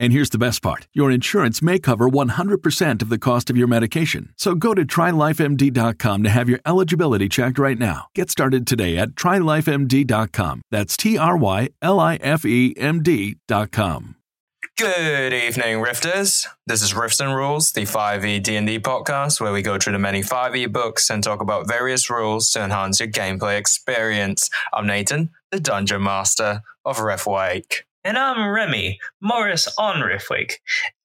And here's the best part your insurance may cover 100% of the cost of your medication. So go to trylifemd.com to have your eligibility checked right now. Get started today at trylifemd.com. That's T R Y L I F E M D.com. Good evening, Rifters. This is Rifts and Rules, the 5e D&D podcast where we go through the many 5e books and talk about various rules to enhance your gameplay experience. I'm Nathan, the Dungeon Master of Riftwake. And I'm Remy, Morris on Riftwake.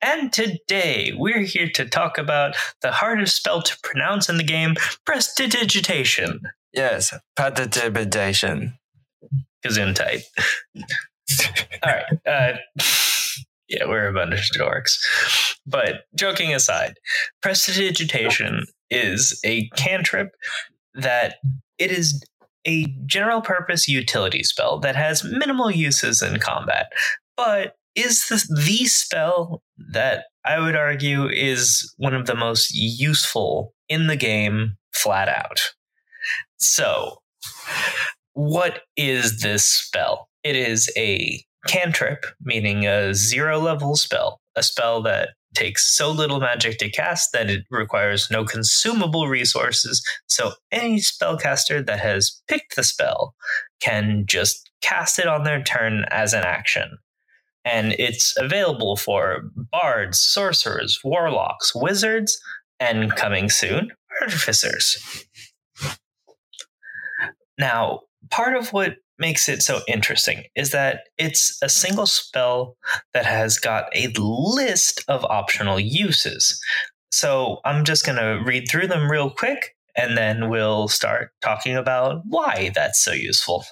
And today we're here to talk about the hardest spell to pronounce in the game, Prestidigitation. Yes, prestidigitation. Gesundheit. All right. Uh, yeah, we're a bunch of dorks. But joking aside, Prestidigitation is a cantrip that it is a general purpose utility spell that has minimal uses in combat, but is the, the spell that I would argue is one of the most useful in the game, flat out. So, what is this spell? It is a cantrip, meaning a zero level spell, a spell that takes so little magic to cast that it requires no consumable resources. So any spellcaster that has picked the spell can just cast it on their turn as an action. And it's available for bards, sorcerers, warlocks, wizards, and coming soon, artificers. Now, part of what makes it so interesting is that it's a single spell that has got a list of optional uses. So I'm just going to read through them real quick and then we'll start talking about why that's so useful.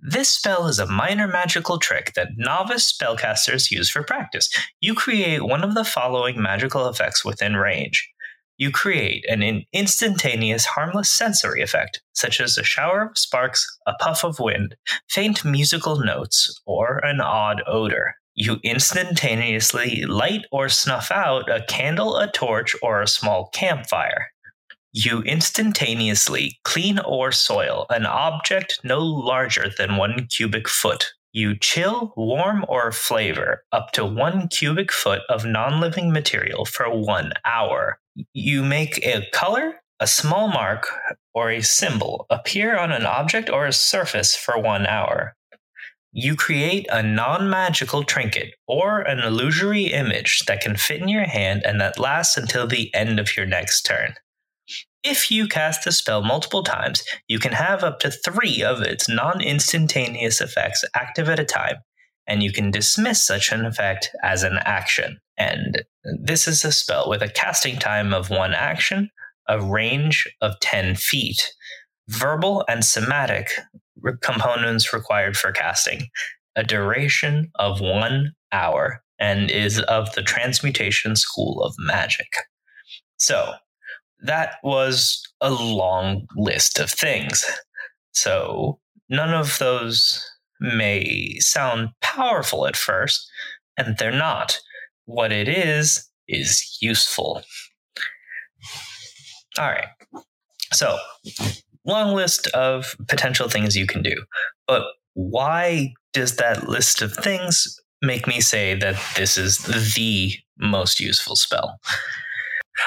This spell is a minor magical trick that novice spellcasters use for practice. You create one of the following magical effects within range you create an instantaneous harmless sensory effect, such as a shower of sparks, a puff of wind, faint musical notes, or an odd odor. You instantaneously light or snuff out a candle, a torch, or a small campfire. You instantaneously clean or soil an object no larger than one cubic foot. You chill, warm, or flavor up to one cubic foot of non living material for one hour you make a color, a small mark, or a symbol appear on an object or a surface for one hour. You create a non magical trinket or an illusory image that can fit in your hand and that lasts until the end of your next turn. If you cast the spell multiple times, you can have up to three of its non instantaneous effects active at a time, and you can dismiss such an effect as an action. And this is a spell with a casting time of one action, a range of 10 feet, verbal and somatic components required for casting, a duration of one hour, and is of the Transmutation School of Magic. So, that was a long list of things. So, none of those may sound powerful at first, and they're not what it is is useful. All right. So, long list of potential things you can do. But why does that list of things make me say that this is the most useful spell?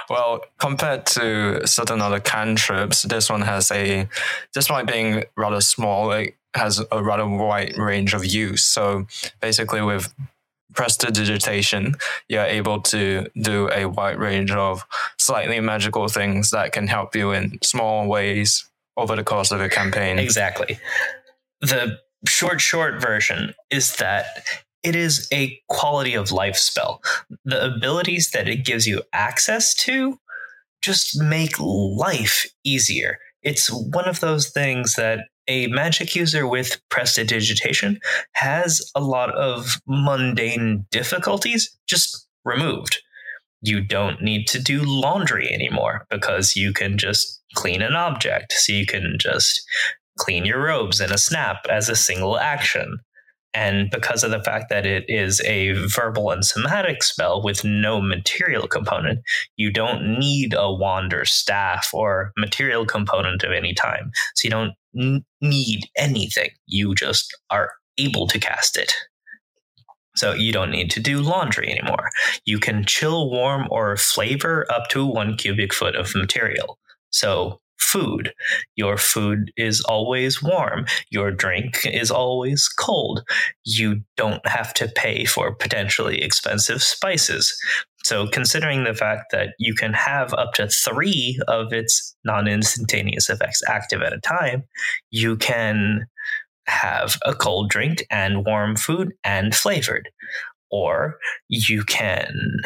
Well, compared to certain other cantrips, this one has a, despite being rather small, it has a rather wide range of use. So basically, with prestidigitation, you're able to do a wide range of slightly magical things that can help you in small ways over the course of a campaign. Exactly. The short, short version is that it is a quality of life spell. The abilities that it gives you access to just make life easier. It's one of those things that a magic user with prestidigitation has a lot of mundane difficulties just removed. You don't need to do laundry anymore because you can just clean an object. So you can just clean your robes in a snap as a single action. And because of the fact that it is a verbal and somatic spell with no material component, you don't need a wand or staff or material component of any time. So you don't n- need anything. You just are able to cast it. So you don't need to do laundry anymore. You can chill, warm, or flavor up to one cubic foot of material. So food. Your food is always warm. Your drink is always cold. You don't have to pay for potentially expensive spices. So, considering the fact that you can have up to three of its non instantaneous effects active at a time, you can have a cold drink and warm food and flavored. Or you can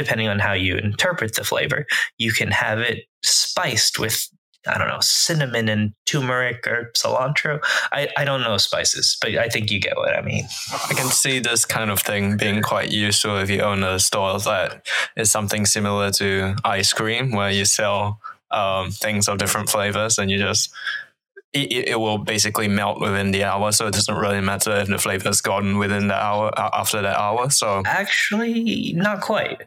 depending on how you interpret the flavor, you can have it spiced with I don't know, cinnamon and turmeric or cilantro. I, I don't know spices, but I think you get what I mean. I can see this kind of thing being quite useful if you own a store that is something similar to ice cream, where you sell um, things of different flavors and you just it, it will basically melt within the hour, so it doesn't really matter if the flavor's gone within the hour after that hour. So actually, not quite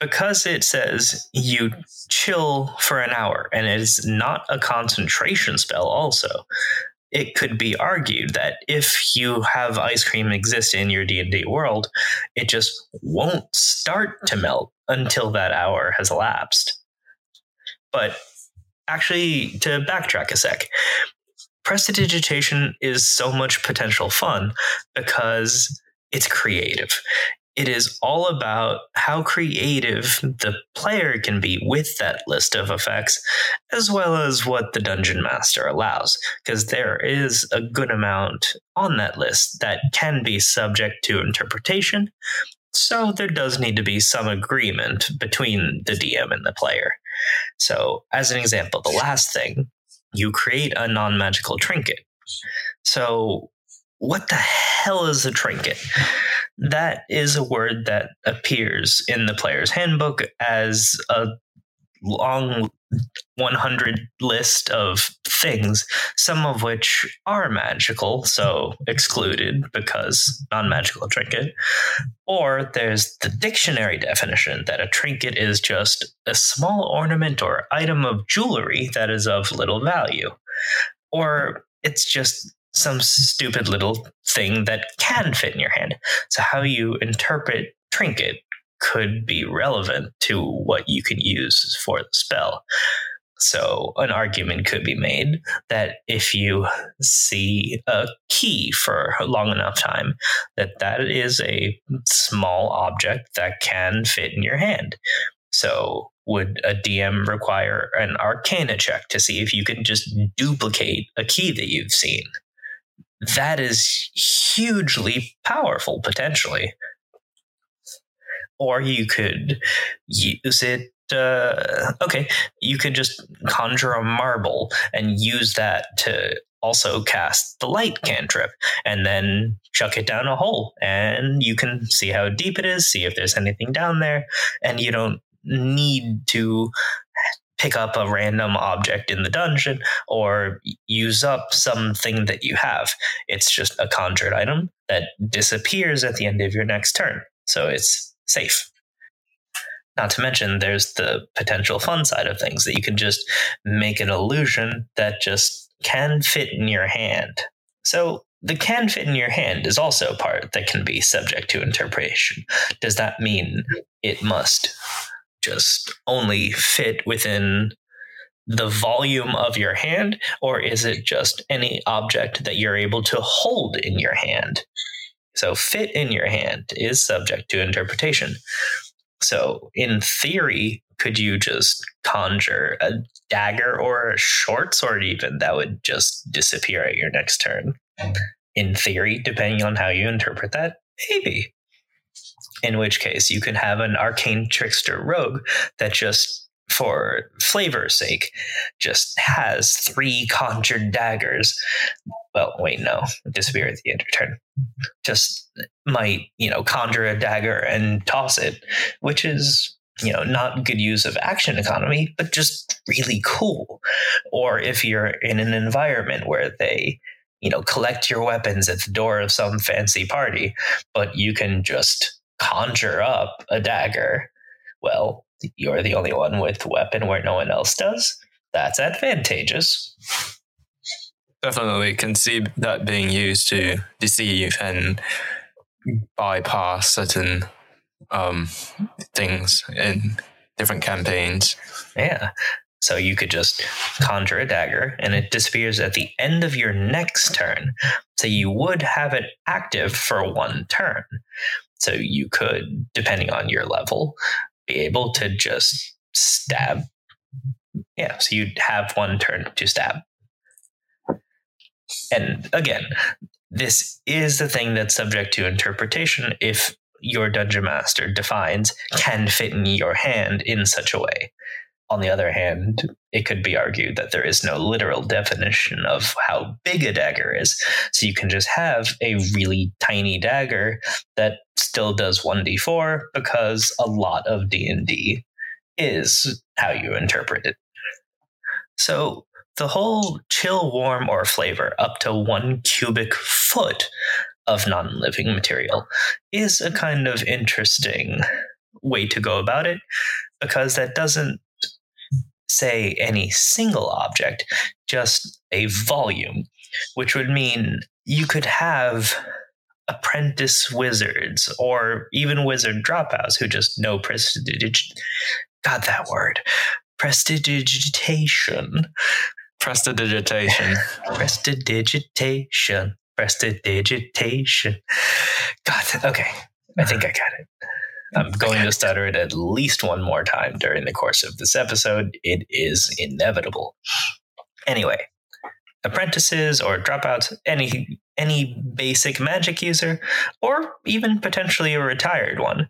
because it says you chill for an hour and it is not a concentration spell also it could be argued that if you have ice cream exist in your d&d world it just won't start to melt until that hour has elapsed. But actually to backtrack a sec prestidigitation is so much potential fun because it's creative it is all about how creative the player can be with that list of effects, as well as what the dungeon master allows, because there is a good amount on that list that can be subject to interpretation. So there does need to be some agreement between the DM and the player. So, as an example, the last thing, you create a non magical trinket. So, what the hell is a trinket? That is a word that appears in the player's handbook as a long 100 list of things, some of which are magical, so excluded because non magical trinket. Or there's the dictionary definition that a trinket is just a small ornament or item of jewelry that is of little value. Or it's just some stupid little thing that can fit in your hand. So, how you interpret trinket could be relevant to what you can use for the spell. So, an argument could be made that if you see a key for a long enough time, that that is a small object that can fit in your hand. So, would a DM require an arcana check to see if you can just duplicate a key that you've seen? That is hugely powerful potentially. Or you could use it. Uh, okay, you could just conjure a marble and use that to also cast the light cantrip and then chuck it down a hole and you can see how deep it is see if there's anything down there and you don't need to pick up a random object in the dungeon or use up something that you have. It's just a conjured item that disappears at the end of your next turn. So it's safe. Not to mention, there's the potential fun side of things that you can just make an illusion that just can fit in your hand. So the can fit in your hand is also a part that can be subject to interpretation. Does that mean it must just only fit within the volume of your hand, or is it just any object that you're able to hold in your hand? So, fit in your hand is subject to interpretation. So, in theory, could you just conjure a dagger or a short sword, even that would just disappear at your next turn? In theory, depending on how you interpret that, Maybe. In which case, you can have an arcane trickster rogue that just, for flavor's sake, just has three conjured daggers. Well, wait, no, disappear at the end of turn. Just might, you know, conjure a dagger and toss it, which is you know, not good use of action economy, but just really cool. Or if you're in an environment where they, you know, collect your weapons at the door of some fancy party, but you can just conjure up a dagger, well, you're the only one with weapon where no one else does. That's advantageous. Definitely can see that being used to deceive and bypass certain um, things in different campaigns. Yeah. So you could just conjure a dagger and it disappears at the end of your next turn. So you would have it active for one turn. So you could, depending on your level, be able to just stab. Yeah, so you'd have one turn to stab. And again, this is the thing that's subject to interpretation if your dungeon master defines can fit in your hand in such a way. On the other hand, it could be argued that there is no literal definition of how big a dagger is. So you can just have a really tiny dagger that still does 1d4 because a lot of D&D is how you interpret it. So the whole chill, warm, or flavor up to one cubic foot of non living material is a kind of interesting way to go about it because that doesn't say any single object, just a volume, which would mean you could have apprentice wizards or even wizard dropouts who just know prestidig God that word prestidigitation prestidigitation prestidigitation prestidigitation. God, okay. I think I got it. I'm going to stutter it at least one more time during the course of this episode. It is inevitable. Anyway, apprentices or dropouts, any any basic magic user, or even potentially a retired one,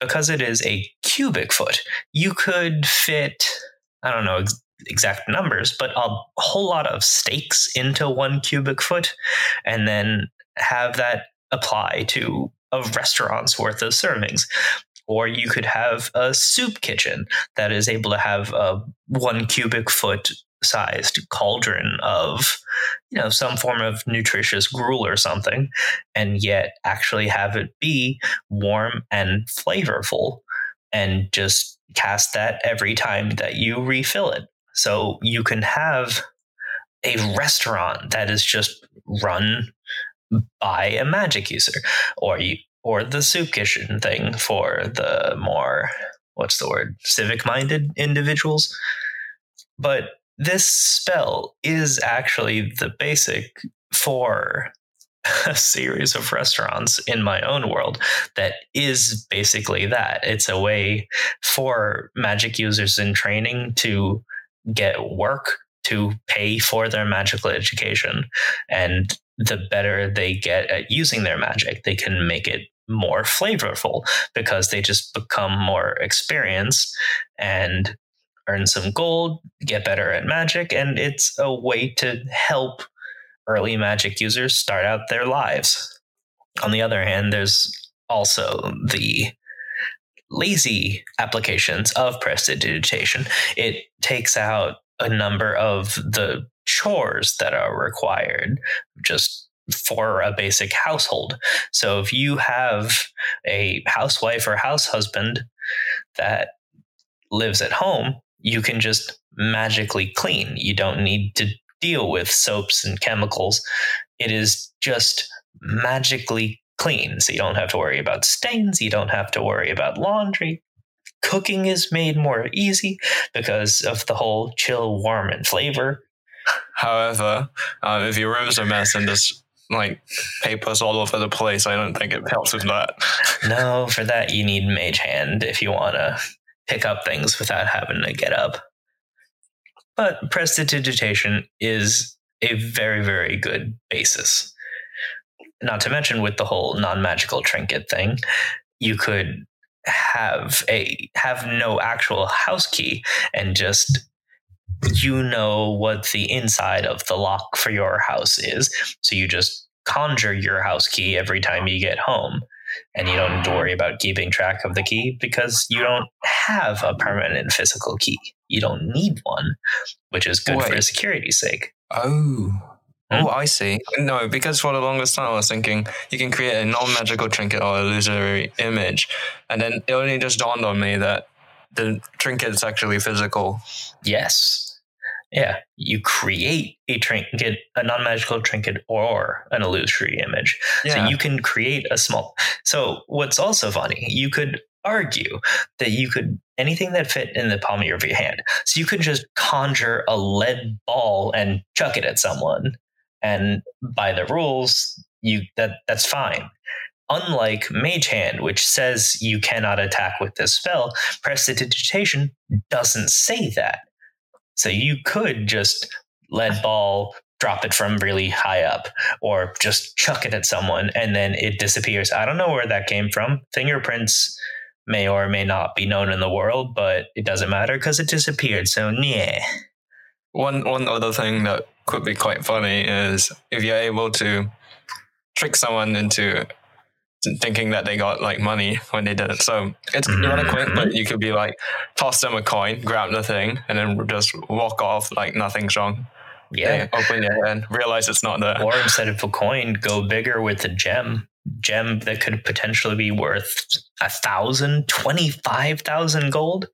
because it is a cubic foot, you could fit, I don't know exact numbers, but a whole lot of stakes into one cubic foot and then have that apply to a restaurant's worth of servings. Or you could have a soup kitchen that is able to have a one cubic foot sized cauldron of you know some form of nutritious gruel or something and yet actually have it be warm and flavorful and just cast that every time that you refill it so you can have a restaurant that is just run by a magic user, or you or the soup kitchen thing for the more what's the word civic minded individuals. But this spell is actually the basic for a series of restaurants in my own world that is basically that. It's a way for magic users in training to get work to pay for their magical education. And the better they get at using their magic, they can make it more flavorful because they just become more experienced and earn some gold, get better at magic. And it's a way to help early magic users start out their lives. On the other hand, there's also the lazy applications of prestidigitation. It takes out a number of the chores that are required just for a basic household. So if you have a housewife or house husband that lives at home, you can just magically clean. You don't need to deal with soaps and chemicals. It is just magically clean. So you don't have to worry about stains. You don't have to worry about laundry. Cooking is made more easy because of the whole chill, warm, and flavor. However, uh, if your rooms a mess and there's like papers all over the place, I don't think it helps with that. no, for that you need mage hand if you want to pick up things without having to get up. But prestidigitation is a very, very good basis not to mention with the whole non-magical trinket thing, you could have a have no actual house key and just you know what the inside of the lock for your house is. So you just conjure your house key every time you get home. And you don't need to worry about keeping track of the key because you don't have a permanent physical key. You don't need one, which is good Wait. for security's sake. Oh. Oh, I see. No, because for the longest time I was thinking you can create a non magical trinket or illusory image. And then it only just dawned on me that the trinket is actually physical. Yes. Yeah, you create a trinket, a non magical trinket, or an illusory image. Yeah. So you can create a small. So what's also funny, you could argue that you could anything that fit in the palm of your hand. So you could just conjure a lead ball and chuck it at someone, and by the rules, you that that's fine. Unlike Mage Hand, which says you cannot attack with this spell, Prestidigitation doesn't say that. So you could just lead ball, drop it from really high up, or just chuck it at someone and then it disappears. I don't know where that came from. Fingerprints may or may not be known in the world, but it doesn't matter because it disappeared. So yeah. One one other thing that could be quite funny is if you're able to trick someone into thinking that they got like money when they did it. So it's mm-hmm. rather quick, but you could be like toss them a coin, grab the thing, and then just walk off like nothing's wrong. Yeah. They open your hand, realize it's not there. Or instead of a coin, go bigger with a gem. Gem that could potentially be worth a thousand, twenty-five thousand gold,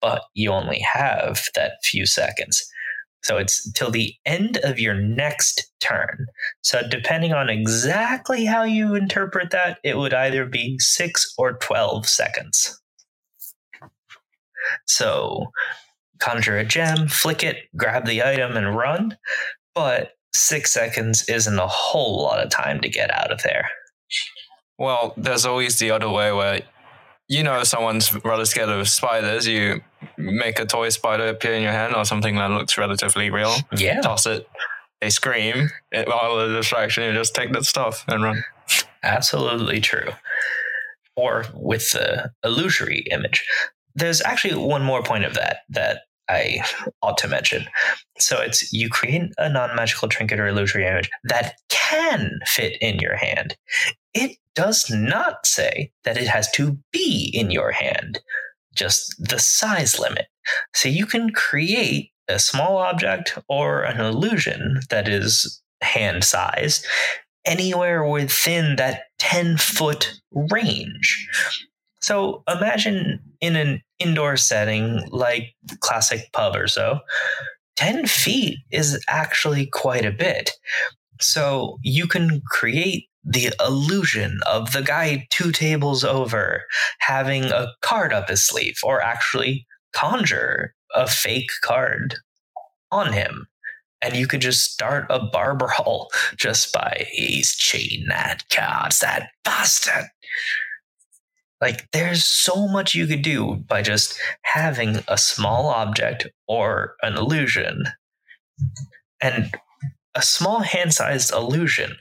but you only have that few seconds. So it's till the end of your next turn. So depending on exactly how you interpret that, it would either be six or 12 seconds. So conjure a gem, flick it, grab the item, and run. But six seconds isn't a whole lot of time to get out of there. Well, there's always the other way where you know someone's rather scared of spiders, you make a toy spider appear in your hand or something that looks relatively real. Yeah. Toss it. They scream. It, all the distraction, you just take that stuff and run. Absolutely true. Or with the illusory image. There's actually one more point of that that I ought to mention. So it's you create a non-magical trinket or illusory image that can fit in your hand. It does not say that it has to be in your hand, just the size limit. So you can create a small object or an illusion that is hand size anywhere within that 10 foot range. So imagine in an indoor setting like classic pub or so, 10 feet is actually quite a bit. So you can create the illusion of the guy two tables over having a card up his sleeve or actually conjure a fake card on him. And you could just start a bar brawl just by he's cheating that cards, that bastard. Like there's so much you could do by just having a small object or an illusion. And a small hand sized illusion,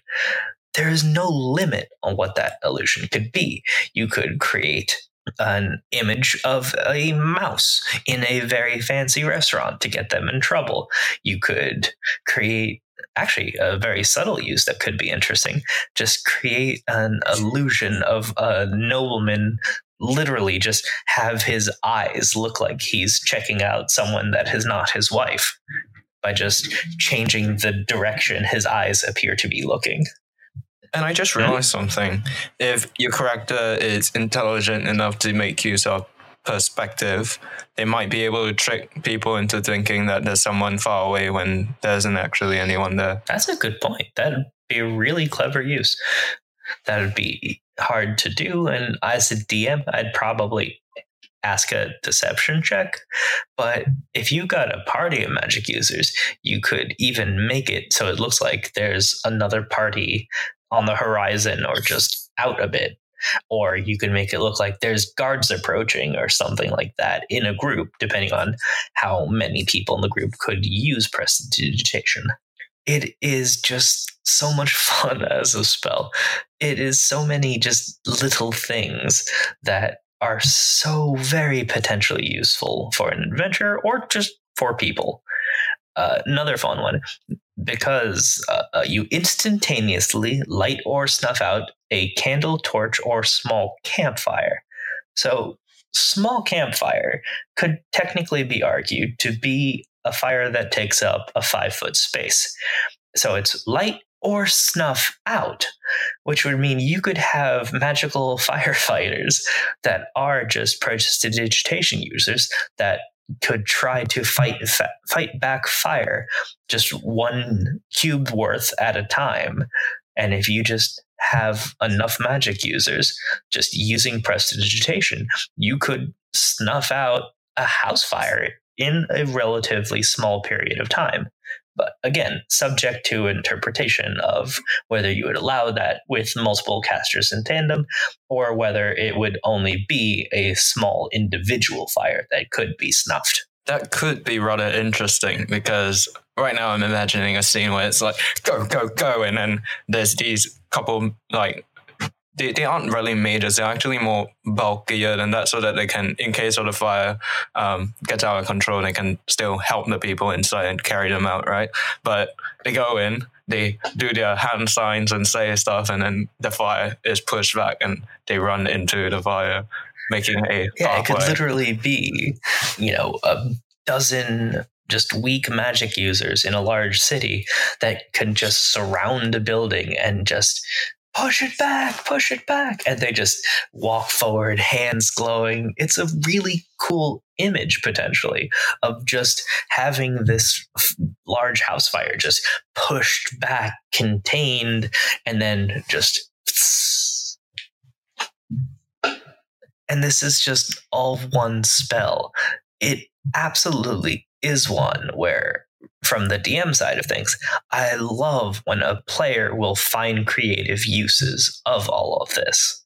there is no limit on what that illusion could be. You could create an image of a mouse in a very fancy restaurant to get them in trouble. You could create actually a very subtle use that could be interesting. Just create an illusion of a nobleman literally just have his eyes look like he's checking out someone that is not his wife by just changing the direction his eyes appear to be looking. And I just realized something. If your character is intelligent enough to make use of perspective, they might be able to trick people into thinking that there's someone far away when there isn't actually anyone there. That's a good point. That'd be a really clever use. That'd be hard to do. And as a DM, I'd probably ask a deception check. But if you got a party of magic users, you could even make it so it looks like there's another party on the horizon or just out a bit or you can make it look like there's guards approaching or something like that in a group, depending on how many people in the group could use prestidigitation. it is just so much fun as a spell. It is so many just little things that are so very potentially useful for an adventure or just for people. Uh, another fun one because uh, uh, you instantaneously light or snuff out a candle, torch, or small campfire. So, small campfire could technically be argued to be a fire that takes up a five foot space. So, it's light or snuff out, which would mean you could have magical firefighters that are just prestidigitation users that could try to fight fight back fire just one cube worth at a time. And if you just have enough magic users just using prestidigitation you could snuff out a house fire in a relatively small period of time but again, subject to interpretation of whether you would allow that with multiple casters in tandem or whether it would only be a small individual fire that could be snuffed. That could be rather interesting because right now I'm imagining a scene where it's like go go go and then there's these couple like they, they aren't really majors. They're actually more bulkier than that, so that they can, in case of the fire um, gets out of control, they can still help the people inside and carry them out, right? But they go in, they do their hand signs and say stuff, and then the fire is pushed back, and they run into the fire, making a yeah. pathway. It could literally be, you know, a dozen just weak magic users in a large city that can just surround a building and just push it back, push it back. And they just walk forward, hands glowing. It's a really cool image potentially of just having this f- large house fire just pushed back, contained, and then just. And this is just all one spell. It absolutely is one where from the DM side of things, I love when a player will find creative uses of all of this.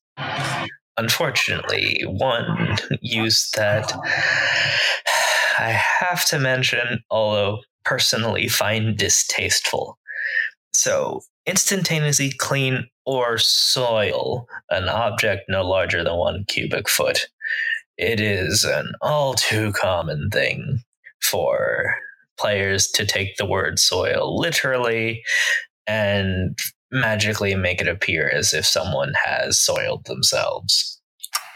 Unfortunately, one use that I have to mention, although personally find distasteful. So, instantaneously clean or soil an object no larger than one cubic foot. It is an all too common thing for players to take the word soil literally and magically make it appear as if someone has soiled themselves.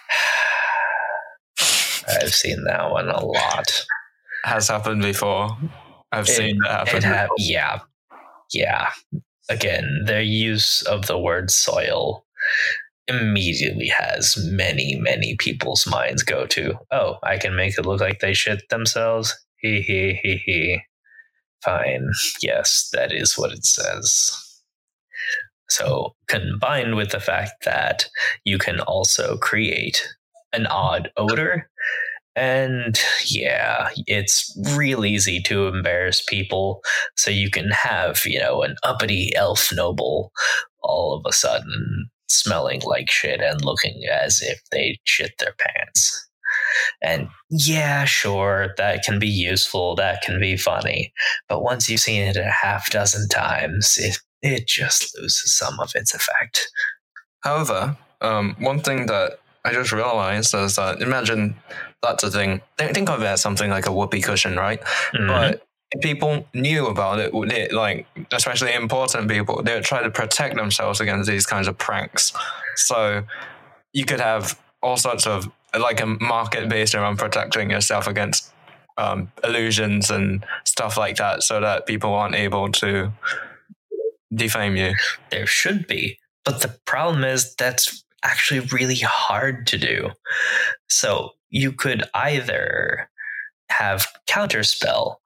I've seen that one a lot. Has happened before. I've It- seen that happen. Ha- yeah. Yeah. Again, their use of the word soil immediately has many, many people's minds go to, oh, I can make it look like they shit themselves. He he he he. Fine. Yes, that is what it says. So, combined with the fact that you can also create an odd odor, and yeah, it's real easy to embarrass people. So, you can have, you know, an uppity elf noble all of a sudden smelling like shit and looking as if they shit their pants. And yeah, sure, that can be useful, that can be funny. But once you've seen it a half dozen times, it, it just loses some of its effect. However, um, one thing that I just realized is that imagine that's a thing. Think, think of it as something like a whoopee cushion, right? Mhm. But if people knew about it, it like especially important people, they would try to protect themselves against these kinds of pranks. So you could have all sorts of like a market based around protecting yourself against um, illusions and stuff like that, so that people aren't able to defame you. there should be. But the problem is that's actually really hard to do. So you could either have counterspell,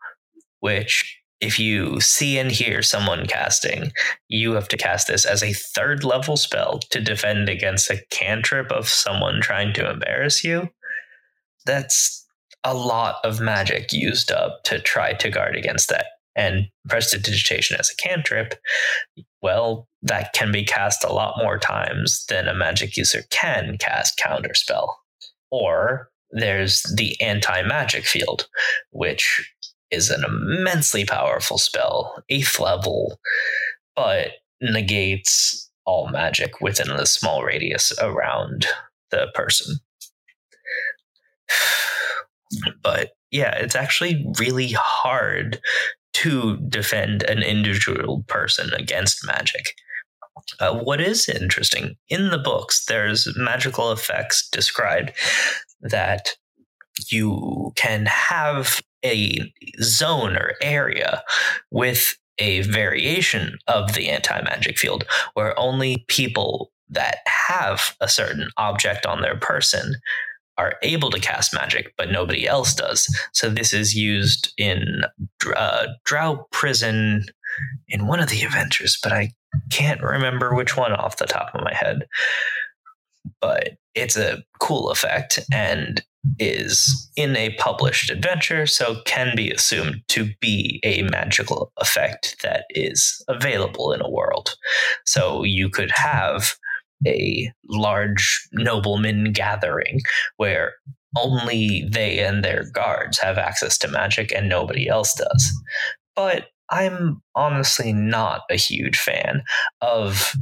which if you see and hear someone casting, you have to cast this as a third level spell to defend against a cantrip of someone trying to embarrass you. That's a lot of magic used up to try to guard against that. And prestidigitation as a cantrip well, that can be cast a lot more times than a magic user can cast counterspell. Or there's the anti magic field, which is an immensely powerful spell, eighth level, but negates all magic within the small radius around the person. But yeah, it's actually really hard to defend an individual person against magic. Uh, what is interesting in the books, there's magical effects described that you can have a zone or area with a variation of the anti magic field where only people that have a certain object on their person are able to cast magic, but nobody else does. So this is used in uh, Drow Prison in one of the adventures, but I can't remember which one off the top of my head. But it's a cool effect and is in a published adventure, so can be assumed to be a magical effect that is available in a world. So you could have a large nobleman gathering where only they and their guards have access to magic and nobody else does. But I'm honestly not a huge fan of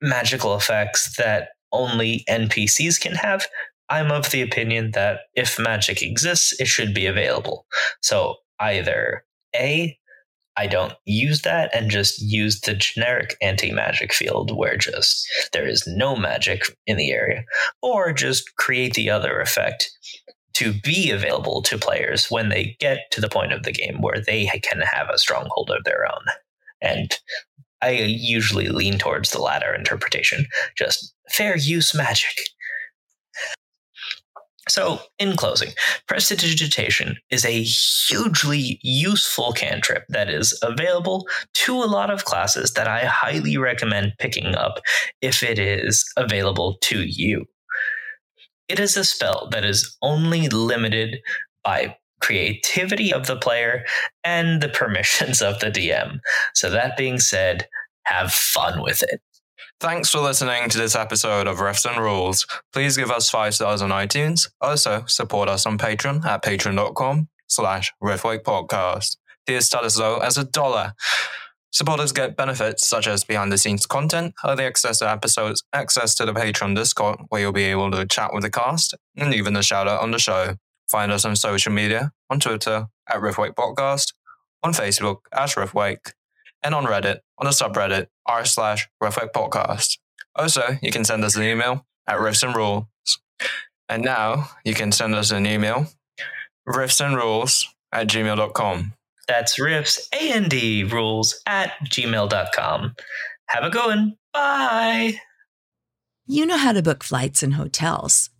magical effects that only NPCs can have. I'm of the opinion that if magic exists, it should be available. So either A, I don't use that and just use the generic anti magic field where just there is no magic in the area, or just create the other effect to be available to players when they get to the point of the game where they can have a stronghold of their own. And I usually lean towards the latter interpretation, just fair use magic. So, in closing, Prestidigitation is a hugely useful cantrip that is available to a lot of classes that I highly recommend picking up if it is available to you. It is a spell that is only limited by creativity of the player and the permissions of the DM. So, that being said, have fun with it. Thanks for listening to this episode of Riffs and Rules. Please give us five stars on iTunes. Also, support us on Patreon at patreon.com slash riffwake Tiers start as low as a dollar. Supporters get benefits such as behind the scenes content, early access to episodes, access to the Patreon Discord where you'll be able to chat with the cast, and even a shout out on the show. Find us on social media, on Twitter at Riffwake Podcast, on Facebook at Riffwake, and on Reddit on the subreddit r slash Riffwake Podcast. Also, you can send us an email at riffs and rules. And now you can send us an email, riffs and rules at gmail.com. That's riffs and rules at gmail.com. Have a good one. Bye. You know how to book flights and hotels.